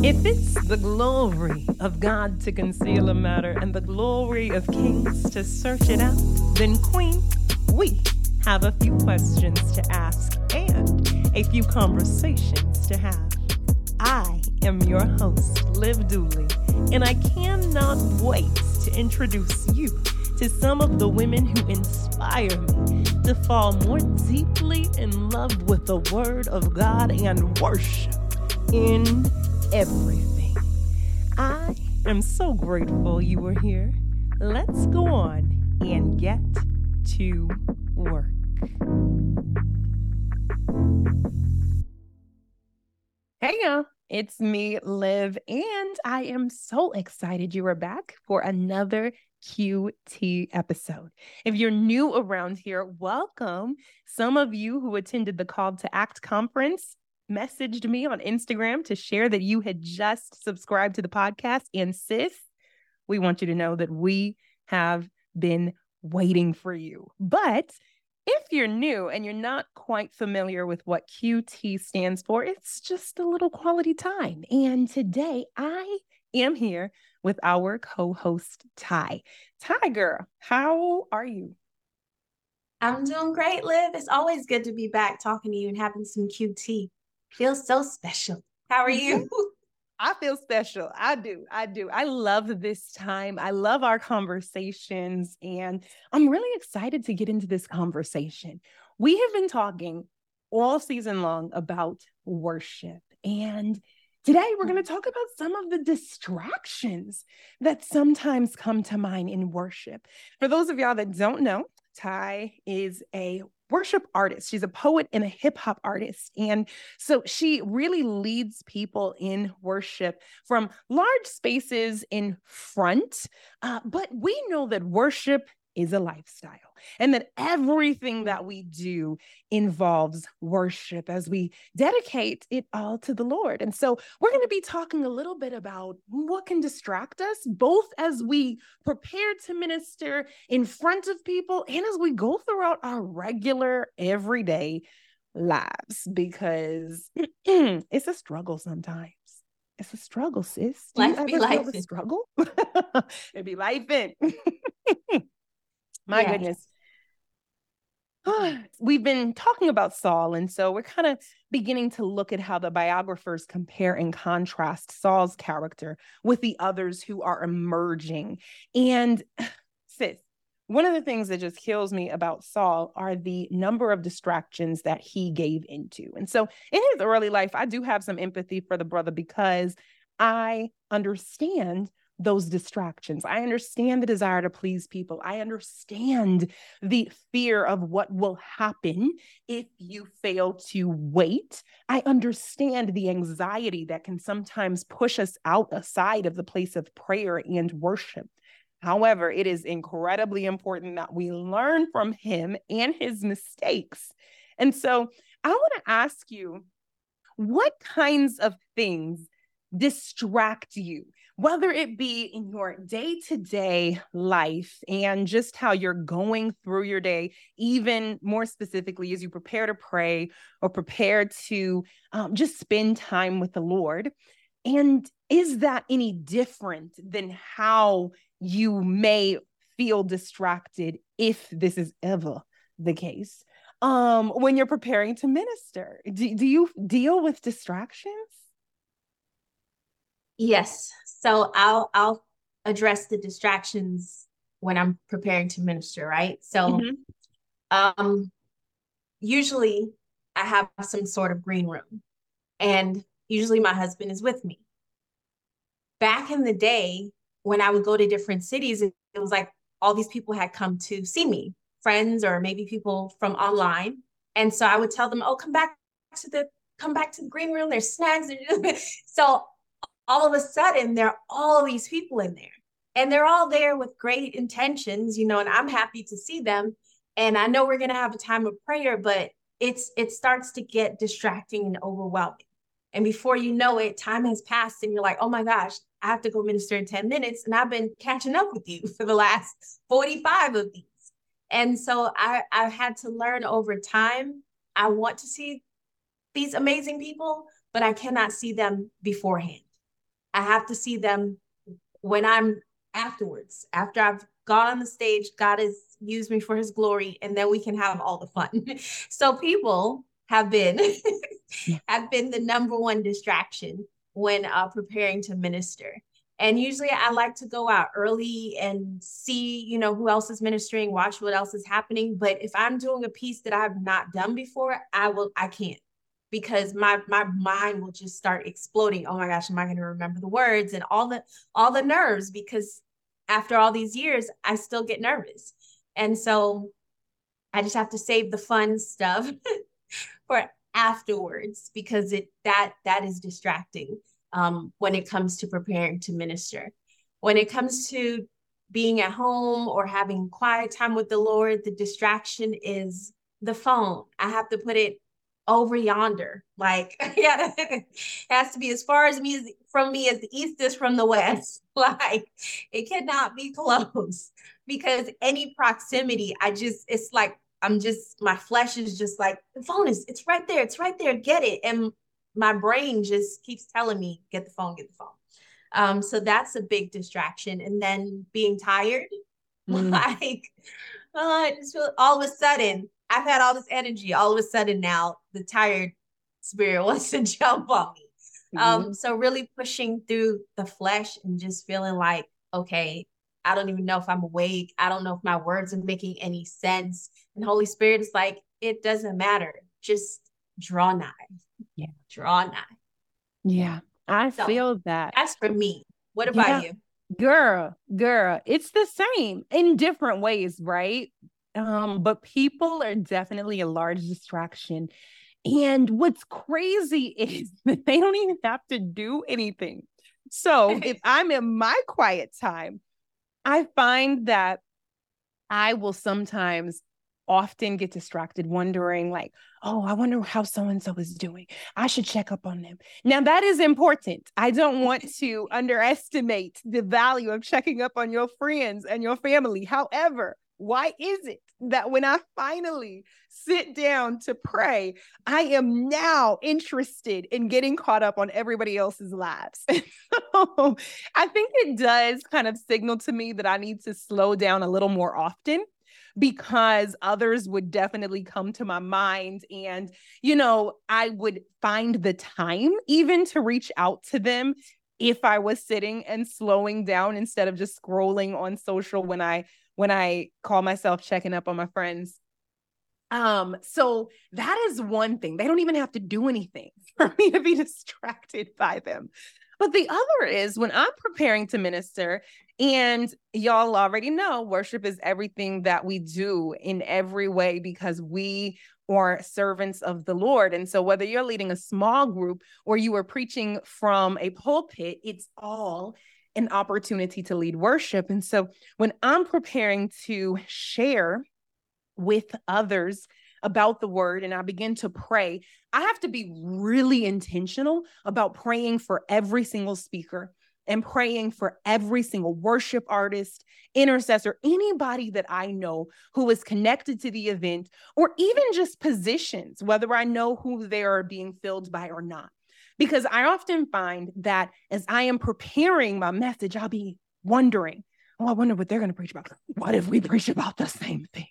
If it's the glory of God to conceal a matter and the glory of kings to search it out, then, Queen, we have a few questions to ask and a few conversations to have. I am your host, Liv Dooley, and I cannot wait to introduce you to some of the women who inspire me to fall more deeply in love with the Word of God and worship in everything. I am so grateful you were here. Let's go on and get to work. Hey, y'all. It's me, Liv, and I am so excited you are back for another QT episode. If you're new around here, welcome. Some of you who attended the Call to Act conference messaged me on Instagram to share that you had just subscribed to the podcast. And sis, we want you to know that we have been waiting for you. But if you're new and you're not quite familiar with what QT stands for, it's just a little quality time. And today I am here with our co host, Ty. Ty, girl, how are you? I'm doing great, Liv. It's always good to be back talking to you and having some QT. Feels so special. How are you? I feel special. I do. I do. I love this time. I love our conversations. And I'm really excited to get into this conversation. We have been talking all season long about worship. And today we're going to talk about some of the distractions that sometimes come to mind in worship. For those of y'all that don't know, Ty is a worship artist. She's a poet and a hip hop artist. And so she really leads people in worship from large spaces in front. Uh, but we know that worship is a lifestyle and that everything that we do involves worship as we dedicate it all to the Lord. And so we're going to be talking a little bit about what can distract us, both as we prepare to minister in front of people and as we go throughout our regular everyday lives, because it's a struggle sometimes. It's a struggle, sis. Do life you ever be struggle? It'd be life in. My yes. goodness. We've been talking about Saul, and so we're kind of beginning to look at how the biographers compare and contrast Saul's character with the others who are emerging. And sis, one of the things that just kills me about Saul are the number of distractions that he gave into. And so in his early life, I do have some empathy for the brother because I understand those distractions. I understand the desire to please people. I understand the fear of what will happen if you fail to wait. I understand the anxiety that can sometimes push us out aside of the place of prayer and worship. However, it is incredibly important that we learn from him and his mistakes. And so I want to ask you what kinds of things distract you? Whether it be in your day to day life and just how you're going through your day, even more specifically as you prepare to pray or prepare to um, just spend time with the Lord. And is that any different than how you may feel distracted if this is ever the case? Um, when you're preparing to minister, do, do you deal with distractions? Yes. So I'll I'll address the distractions when I'm preparing to minister, right? So mm-hmm. um usually I have some sort of green room and usually my husband is with me. Back in the day when I would go to different cities it, it was like all these people had come to see me, friends or maybe people from online. And so I would tell them, "Oh, come back to the come back to the green room. There's snacks." so all of a sudden there are all these people in there. And they're all there with great intentions you know and i'm happy to see them. And i know we're going to have a time of prayer but it's it starts to get distracting and overwhelming. And before you know it time has passed and you're like oh my gosh i have to go minister in 10 minutes. And i've been catching up with you for the last 45 of these. And so i i've had to learn over time i want to see these amazing people but i cannot see them beforehand I have to see them when I'm afterwards, after I've gone on the stage, God has used me for his glory, and then we can have all the fun. so people have been have been the number one distraction when uh, preparing to minister. And usually I like to go out early and see, you know, who else is ministering, watch what else is happening. But if I'm doing a piece that I've not done before, I will, I can't because my my mind will just start exploding. Oh my gosh, am I going to remember the words and all the all the nerves because after all these years, I still get nervous. And so I just have to save the fun stuff for afterwards because it that that is distracting um, when it comes to preparing to minister. When it comes to being at home or having quiet time with the Lord, the distraction is the phone. I have to put it over yonder. Like, yeah, it has to be as far as me from me as the east is from the west. Like, it cannot be close because any proximity, I just, it's like I'm just, my flesh is just like, the phone is, it's right there, it's right there, get it. And my brain just keeps telling me, get the phone, get the phone. Um, so that's a big distraction. And then being tired, mm. like, I just feel all of a sudden, I've had all this energy. All of a sudden now, the tired spirit wants to jump on me. Um, mm-hmm. Um, so really pushing through the flesh and just feeling like, okay, I don't even know if I'm awake. I don't know if my words are making any sense. And Holy Spirit is like, it doesn't matter. Just draw nigh. Yeah. Draw nigh. Yeah. I so, feel that. That's for me. What about yeah. you? Girl, girl, it's the same in different ways, right? Um, but people are definitely a large distraction. And what's crazy is that they don't even have to do anything. So if I'm in my quiet time, I find that I will sometimes often get distracted wondering like oh i wonder how so and so is doing i should check up on them now that is important i don't want to underestimate the value of checking up on your friends and your family however why is it that when I finally sit down to pray, I am now interested in getting caught up on everybody else's lives? so I think it does kind of signal to me that I need to slow down a little more often because others would definitely come to my mind and you know i would find the time even to reach out to them if i was sitting and slowing down instead of just scrolling on social when i when I call myself checking up on my friends. Um, so that is one thing. They don't even have to do anything for me to be distracted by them. But the other is when I'm preparing to minister, and y'all already know worship is everything that we do in every way because we are servants of the Lord. And so, whether you're leading a small group or you are preaching from a pulpit, it's all an opportunity to lead worship. And so when I'm preparing to share with others about the word and I begin to pray, I have to be really intentional about praying for every single speaker and praying for every single worship artist, intercessor, anybody that I know who is connected to the event, or even just positions, whether I know who they are being filled by or not. Because I often find that as I am preparing my message, I'll be wondering, oh, I wonder what they're going to preach about. What if we preach about the same thing?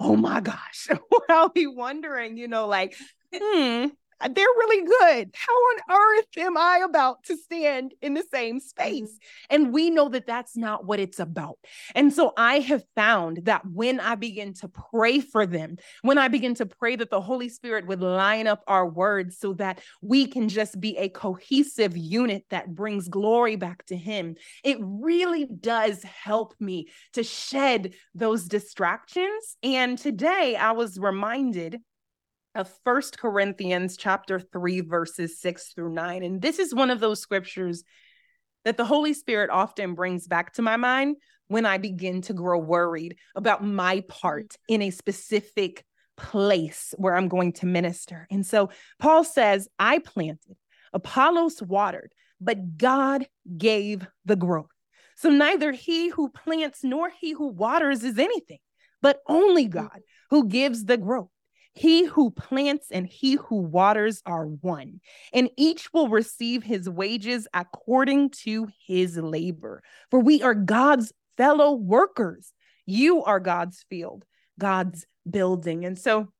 Oh my gosh. I'll be wondering, you know, like, hmm, they're really good. How on earth am I about to stand in the same space? Mm-hmm. And we know that that's not what it's about. And so I have found that when I begin to pray for them, when I begin to pray that the Holy Spirit would line up our words so that we can just be a cohesive unit that brings glory back to Him, it really does help me to shed those distractions. And today I was reminded of First Corinthians chapter 3 verses 6 through 9 and this is one of those scriptures that the Holy Spirit often brings back to my mind when I begin to grow worried about my part in a specific place where I'm going to minister. And so Paul says, I planted, Apollos watered, but God gave the growth. So neither he who plants nor he who waters is anything, but only mm. God who gives the growth. He who plants and he who waters are one, and each will receive his wages according to his labor. For we are God's fellow workers. You are God's field, God's building. And so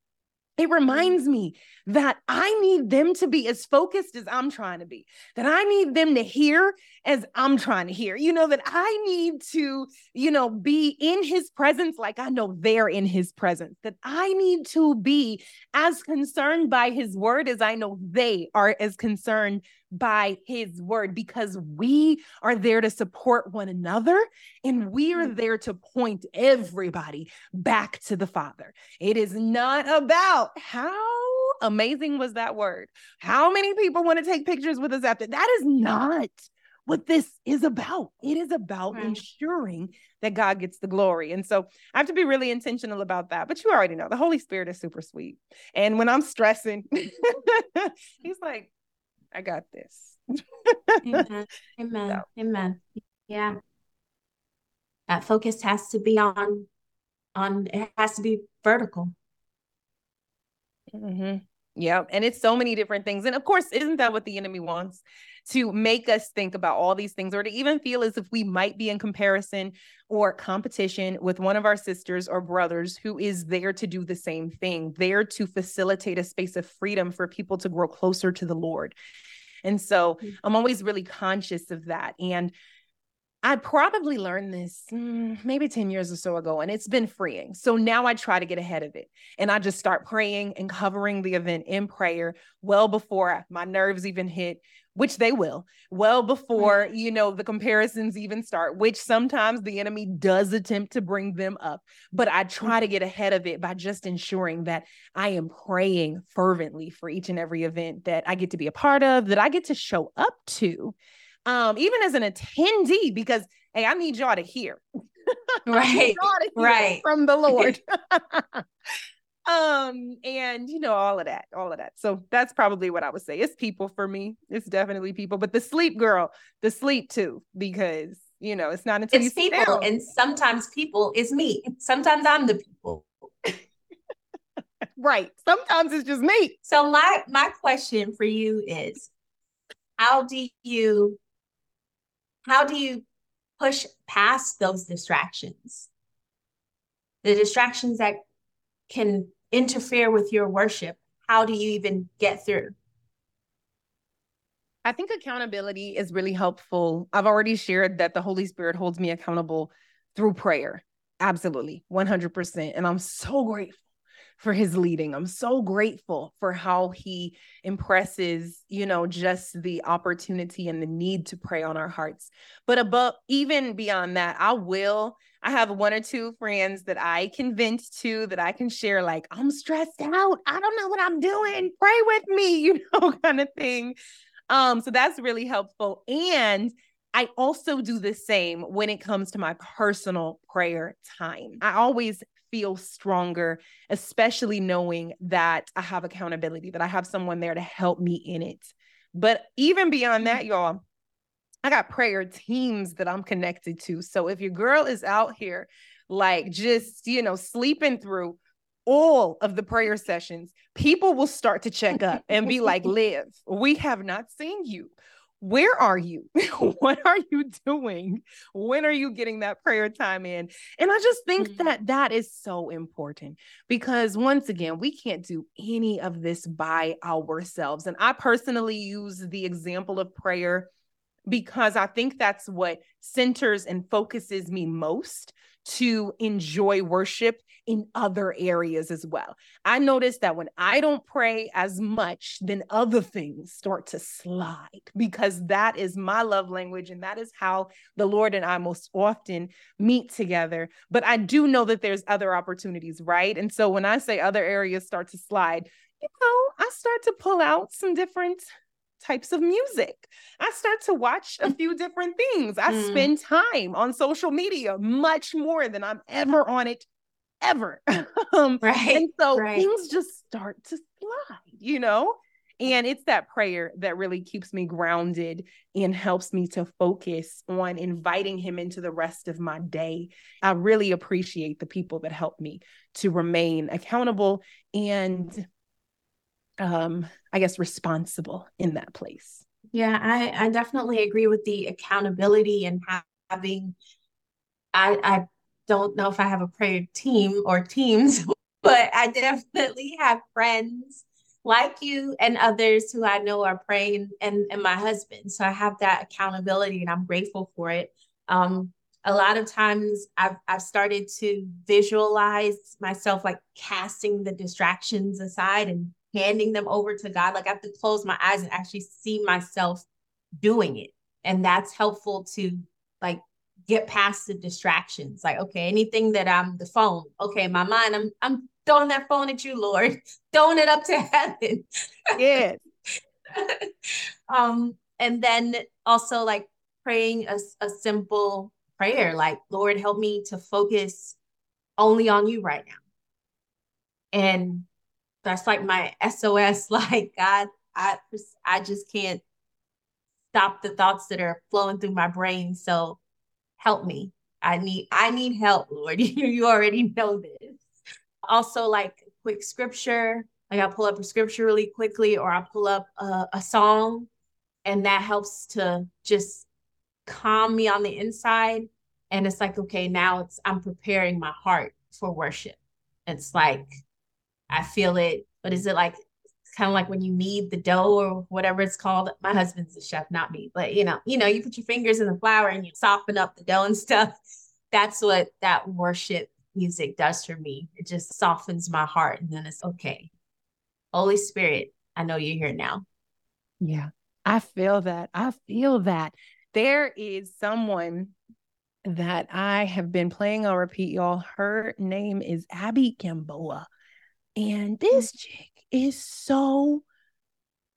it reminds me that I need them to be as focused as I'm trying to be, that I need them to hear as I'm trying to hear, you know, that I need to, you know, be in his presence like I know they're in his presence, that I need to be as concerned by his word as I know they are as concerned by his word because we are there to support one another and we are mm. there to point everybody back to the Father. It is not about how amazing was that word? How many people want to take pictures with us after? That is not what this is about. It is about right. ensuring that God gets the glory. And so I have to be really intentional about that. But you already know the Holy Spirit is super sweet. And when I'm stressing, he's like, I got this. Amen. Amen. So. Amen. Yeah. That focus has to be on on it has to be vertical. Mm-hmm. Yeah. And it's so many different things. And of course, isn't that what the enemy wants? To make us think about all these things or to even feel as if we might be in comparison or competition with one of our sisters or brothers who is there to do the same thing, there to facilitate a space of freedom for people to grow closer to the Lord. And so mm-hmm. I'm always really conscious of that. And I probably learned this mm, maybe 10 years or so ago, and it's been freeing. So now I try to get ahead of it and I just start praying and covering the event in prayer well before my nerves even hit, which they will, well before, you know, the comparisons even start, which sometimes the enemy does attempt to bring them up. But I try to get ahead of it by just ensuring that I am praying fervently for each and every event that I get to be a part of, that I get to show up to um, even as an attendee, because hey, I need y'all to hear. right. To hear right. From the Lord. um, and you know, all of that, all of that. So that's probably what I would say. It's people for me. It's definitely people, but the sleep girl, the sleep too, because you know, it's not until it's people, and sometimes people is me. Sometimes I'm the people. right. Sometimes it's just me. So my my question for you is how do you how do you push past those distractions? The distractions that can interfere with your worship. How do you even get through? I think accountability is really helpful. I've already shared that the Holy Spirit holds me accountable through prayer. Absolutely, 100%. And I'm so grateful for his leading. I'm so grateful for how he impresses, you know, just the opportunity and the need to pray on our hearts. But above even beyond that, I will I have one or two friends that I can vent to that I can share, like, I'm stressed out. I don't know what I'm doing. Pray with me, you know, kind of thing. Um, so that's really helpful. And I also do the same when it comes to my personal prayer time. I always feel stronger, especially knowing that I have accountability, that I have someone there to help me in it. But even beyond that, mm-hmm. y'all, I got prayer teams that I'm connected to. So if your girl is out here, like just, you know, sleeping through all of the prayer sessions, people will start to check up and be like, Liv, we have not seen you where are you? what are you doing? When are you getting that prayer time in? And I just think mm-hmm. that that is so important because once again, we can't do any of this by ourselves. And I personally use the example of prayer because I think that's what centers and focuses me most to enjoy worship in other areas as well. I notice that when I don't pray as much, then other things start to slide because that is my love language and that is how the Lord and I most often meet together. But I do know that there's other opportunities, right? And so when I say other areas start to slide, you know, I start to pull out some different types of music. I start to watch a few different things. I mm. spend time on social media much more than I'm ever on it ever. um, right. And so right. things just start to slide, you know? And it's that prayer that really keeps me grounded and helps me to focus on inviting him into the rest of my day. I really appreciate the people that help me to remain accountable and um I guess responsible in that place. Yeah, I I definitely agree with the accountability and having I I don't know if I have a prayer team or teams, but I definitely have friends like you and others who I know are praying and, and my husband. So I have that accountability and I'm grateful for it. Um, a lot of times I've, I've started to visualize myself like casting the distractions aside and handing them over to God. Like I have to close my eyes and actually see myself doing it. And that's helpful to like get past the distractions. Like, okay, anything that I'm the phone, okay, my mind, I'm I'm throwing that phone at you, Lord, throwing it up to heaven. Yeah. um, and then also like praying a, a simple prayer, like, Lord, help me to focus only on you right now. And that's like my SOS, like God, I I just can't stop the thoughts that are flowing through my brain. So help me. I need I need help, Lord. you already know this. Also, like quick scripture, like I pull up a scripture really quickly, or I pull up a, a song, and that helps to just calm me on the inside. And it's like, okay, now it's I'm preparing my heart for worship. It's like I feel it. But is it like kind of like when you knead the dough or whatever it's called. My husband's a chef, not me, but you know, you know, you put your fingers in the flour and you soften up the dough and stuff. That's what that worship music does for me. It just softens my heart and then it's okay. Holy Spirit, I know you're here now. Yeah. I feel that. I feel that. There is someone that I have been playing on repeat, y'all. Her name is Abby Gamboa. And this mm. chick is so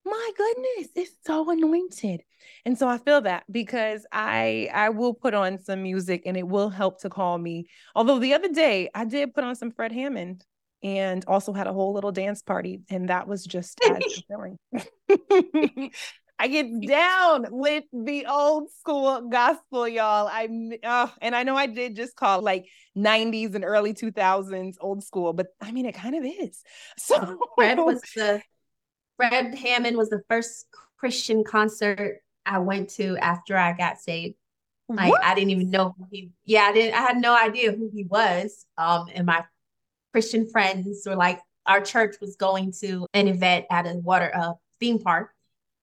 my goodness, it's so anointed. And so I feel that because I I will put on some music and it will help to calm me. Although the other day I did put on some Fred Hammond and also had a whole little dance party and that was just as fulfilling. I get down with the old school gospel, y'all. I oh, and I know I did just call like 90s and early 2000s old school, but I mean it kind of is. So Fred was the Fred Hammond was the first Christian concert I went to after I got saved. Like what? I didn't even know who he yeah, I didn't I had no idea who he was. Um and my Christian friends were like our church was going to an event at a water uh theme park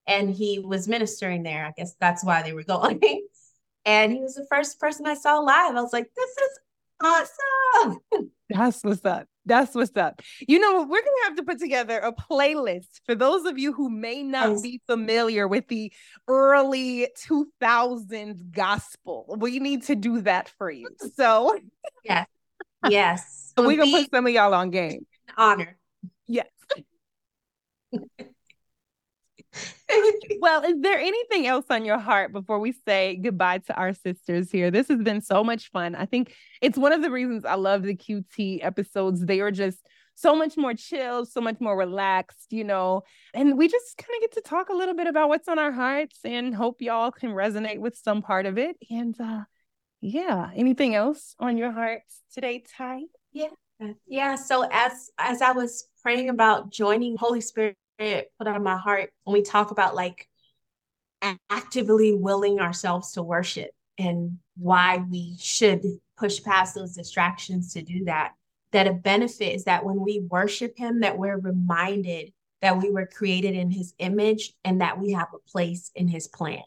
and he was ministering there. I guess that's why they were going. and he was the first person I saw live. I was like, this is awesome. That's what's up. That's what's up. You know, we're gonna have to put together a playlist for those of you who may not yes. be familiar with the early 2000s gospel. We need to do that for you. So, yes, yes. we're gonna put some of y'all on game. Honor. Yes. well, is there anything else on your heart before we say goodbye to our sisters here? This has been so much fun. I think it's one of the reasons I love the QT episodes. They are just so much more chill, so much more relaxed, you know. And we just kind of get to talk a little bit about what's on our hearts and hope y'all can resonate with some part of it. And uh yeah, anything else on your heart today, Ty? Yeah. Yeah. So as as I was praying about joining Holy Spirit put on my heart when we talk about like actively willing ourselves to worship and why we should push past those distractions to do that that a benefit is that when we worship him that we're reminded that we were created in his image and that we have a place in his plan.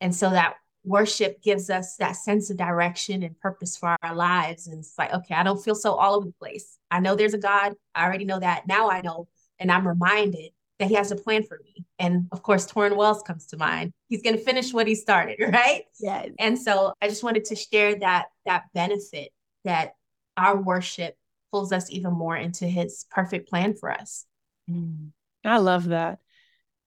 And so that worship gives us that sense of direction and purpose for our lives. And it's like okay i don't feel so all over the place. I know there's a god. I already know that. Now i know and I'm reminded that he has a plan for me. And of course, Tauren Wells comes to mind. He's going to finish what he started, right? Yes. And so I just wanted to share that that benefit that our worship pulls us even more into his perfect plan for us. Mm. I love that.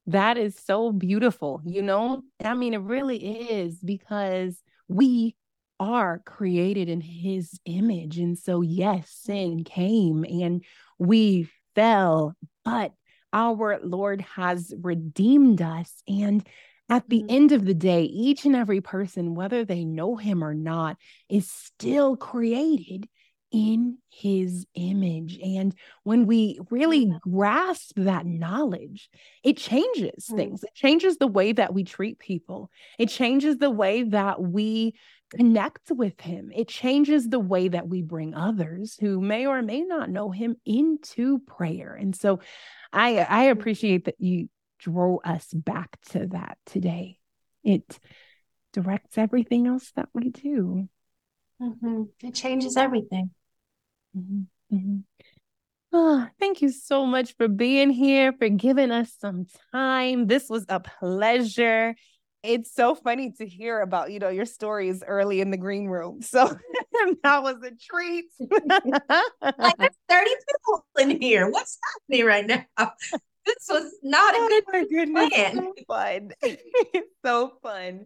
That is so beautiful. You know, I mean, it really is because we are created in his image. And so, yes, sin came and we fell, but our Lord has redeemed us. And at the mm-hmm. end of the day, each and every person, whether they know him or not, is still created in his image. And when we really grasp that knowledge, it changes mm. things. It changes the way that we treat people, it changes the way that we connect with him. It changes the way that we bring others who may or may not know him into prayer. And so I I appreciate that you draw us back to that today. It directs everything else that we do. Mm-hmm. It changes everything. Mm-hmm. Mm-hmm. Oh, thank you so much for being here, for giving us some time. This was a pleasure. It's so funny to hear about, you know, your stories early in the green room. So that was a treat. like there's 30 people in here. What's happening right now? This was not a oh, good my goodness, plan. So fun. so fun.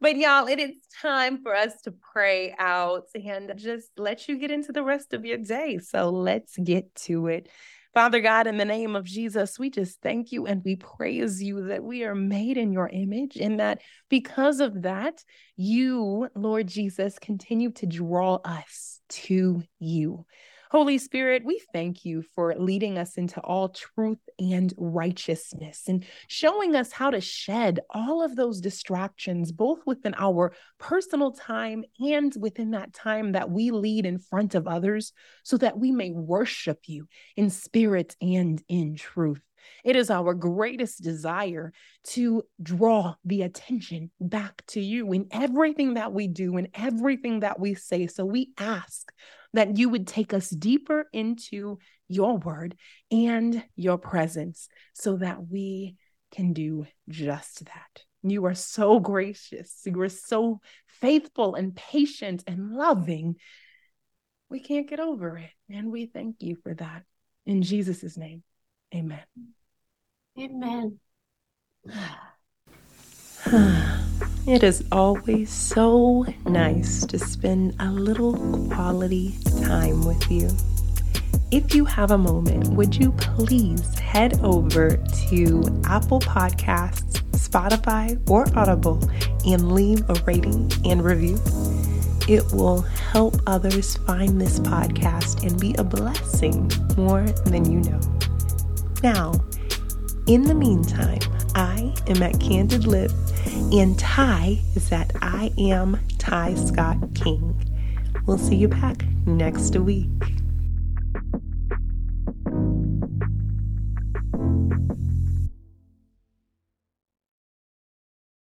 But y'all, it is time for us to pray out and just let you get into the rest of your day. So let's get to it. Father God, in the name of Jesus, we just thank you and we praise you that we are made in your image and that because of that, you, Lord Jesus, continue to draw us to you. Holy Spirit, we thank you for leading us into all truth and righteousness and showing us how to shed all of those distractions, both within our personal time and within that time that we lead in front of others, so that we may worship you in spirit and in truth. It is our greatest desire to draw the attention back to you in everything that we do and everything that we say. So we ask that you would take us deeper into your word and your presence so that we can do just that. You are so gracious. You are so faithful and patient and loving. We can't get over it. And we thank you for that. In Jesus' name, amen. Amen. It is always so nice to spend a little quality time with you. If you have a moment, would you please head over to Apple Podcasts, Spotify, or Audible and leave a rating and review? It will help others find this podcast and be a blessing more than you know. Now, in the meantime, I am at Candid Lip, and Ty is at I am Ty Scott King. We'll see you back next week.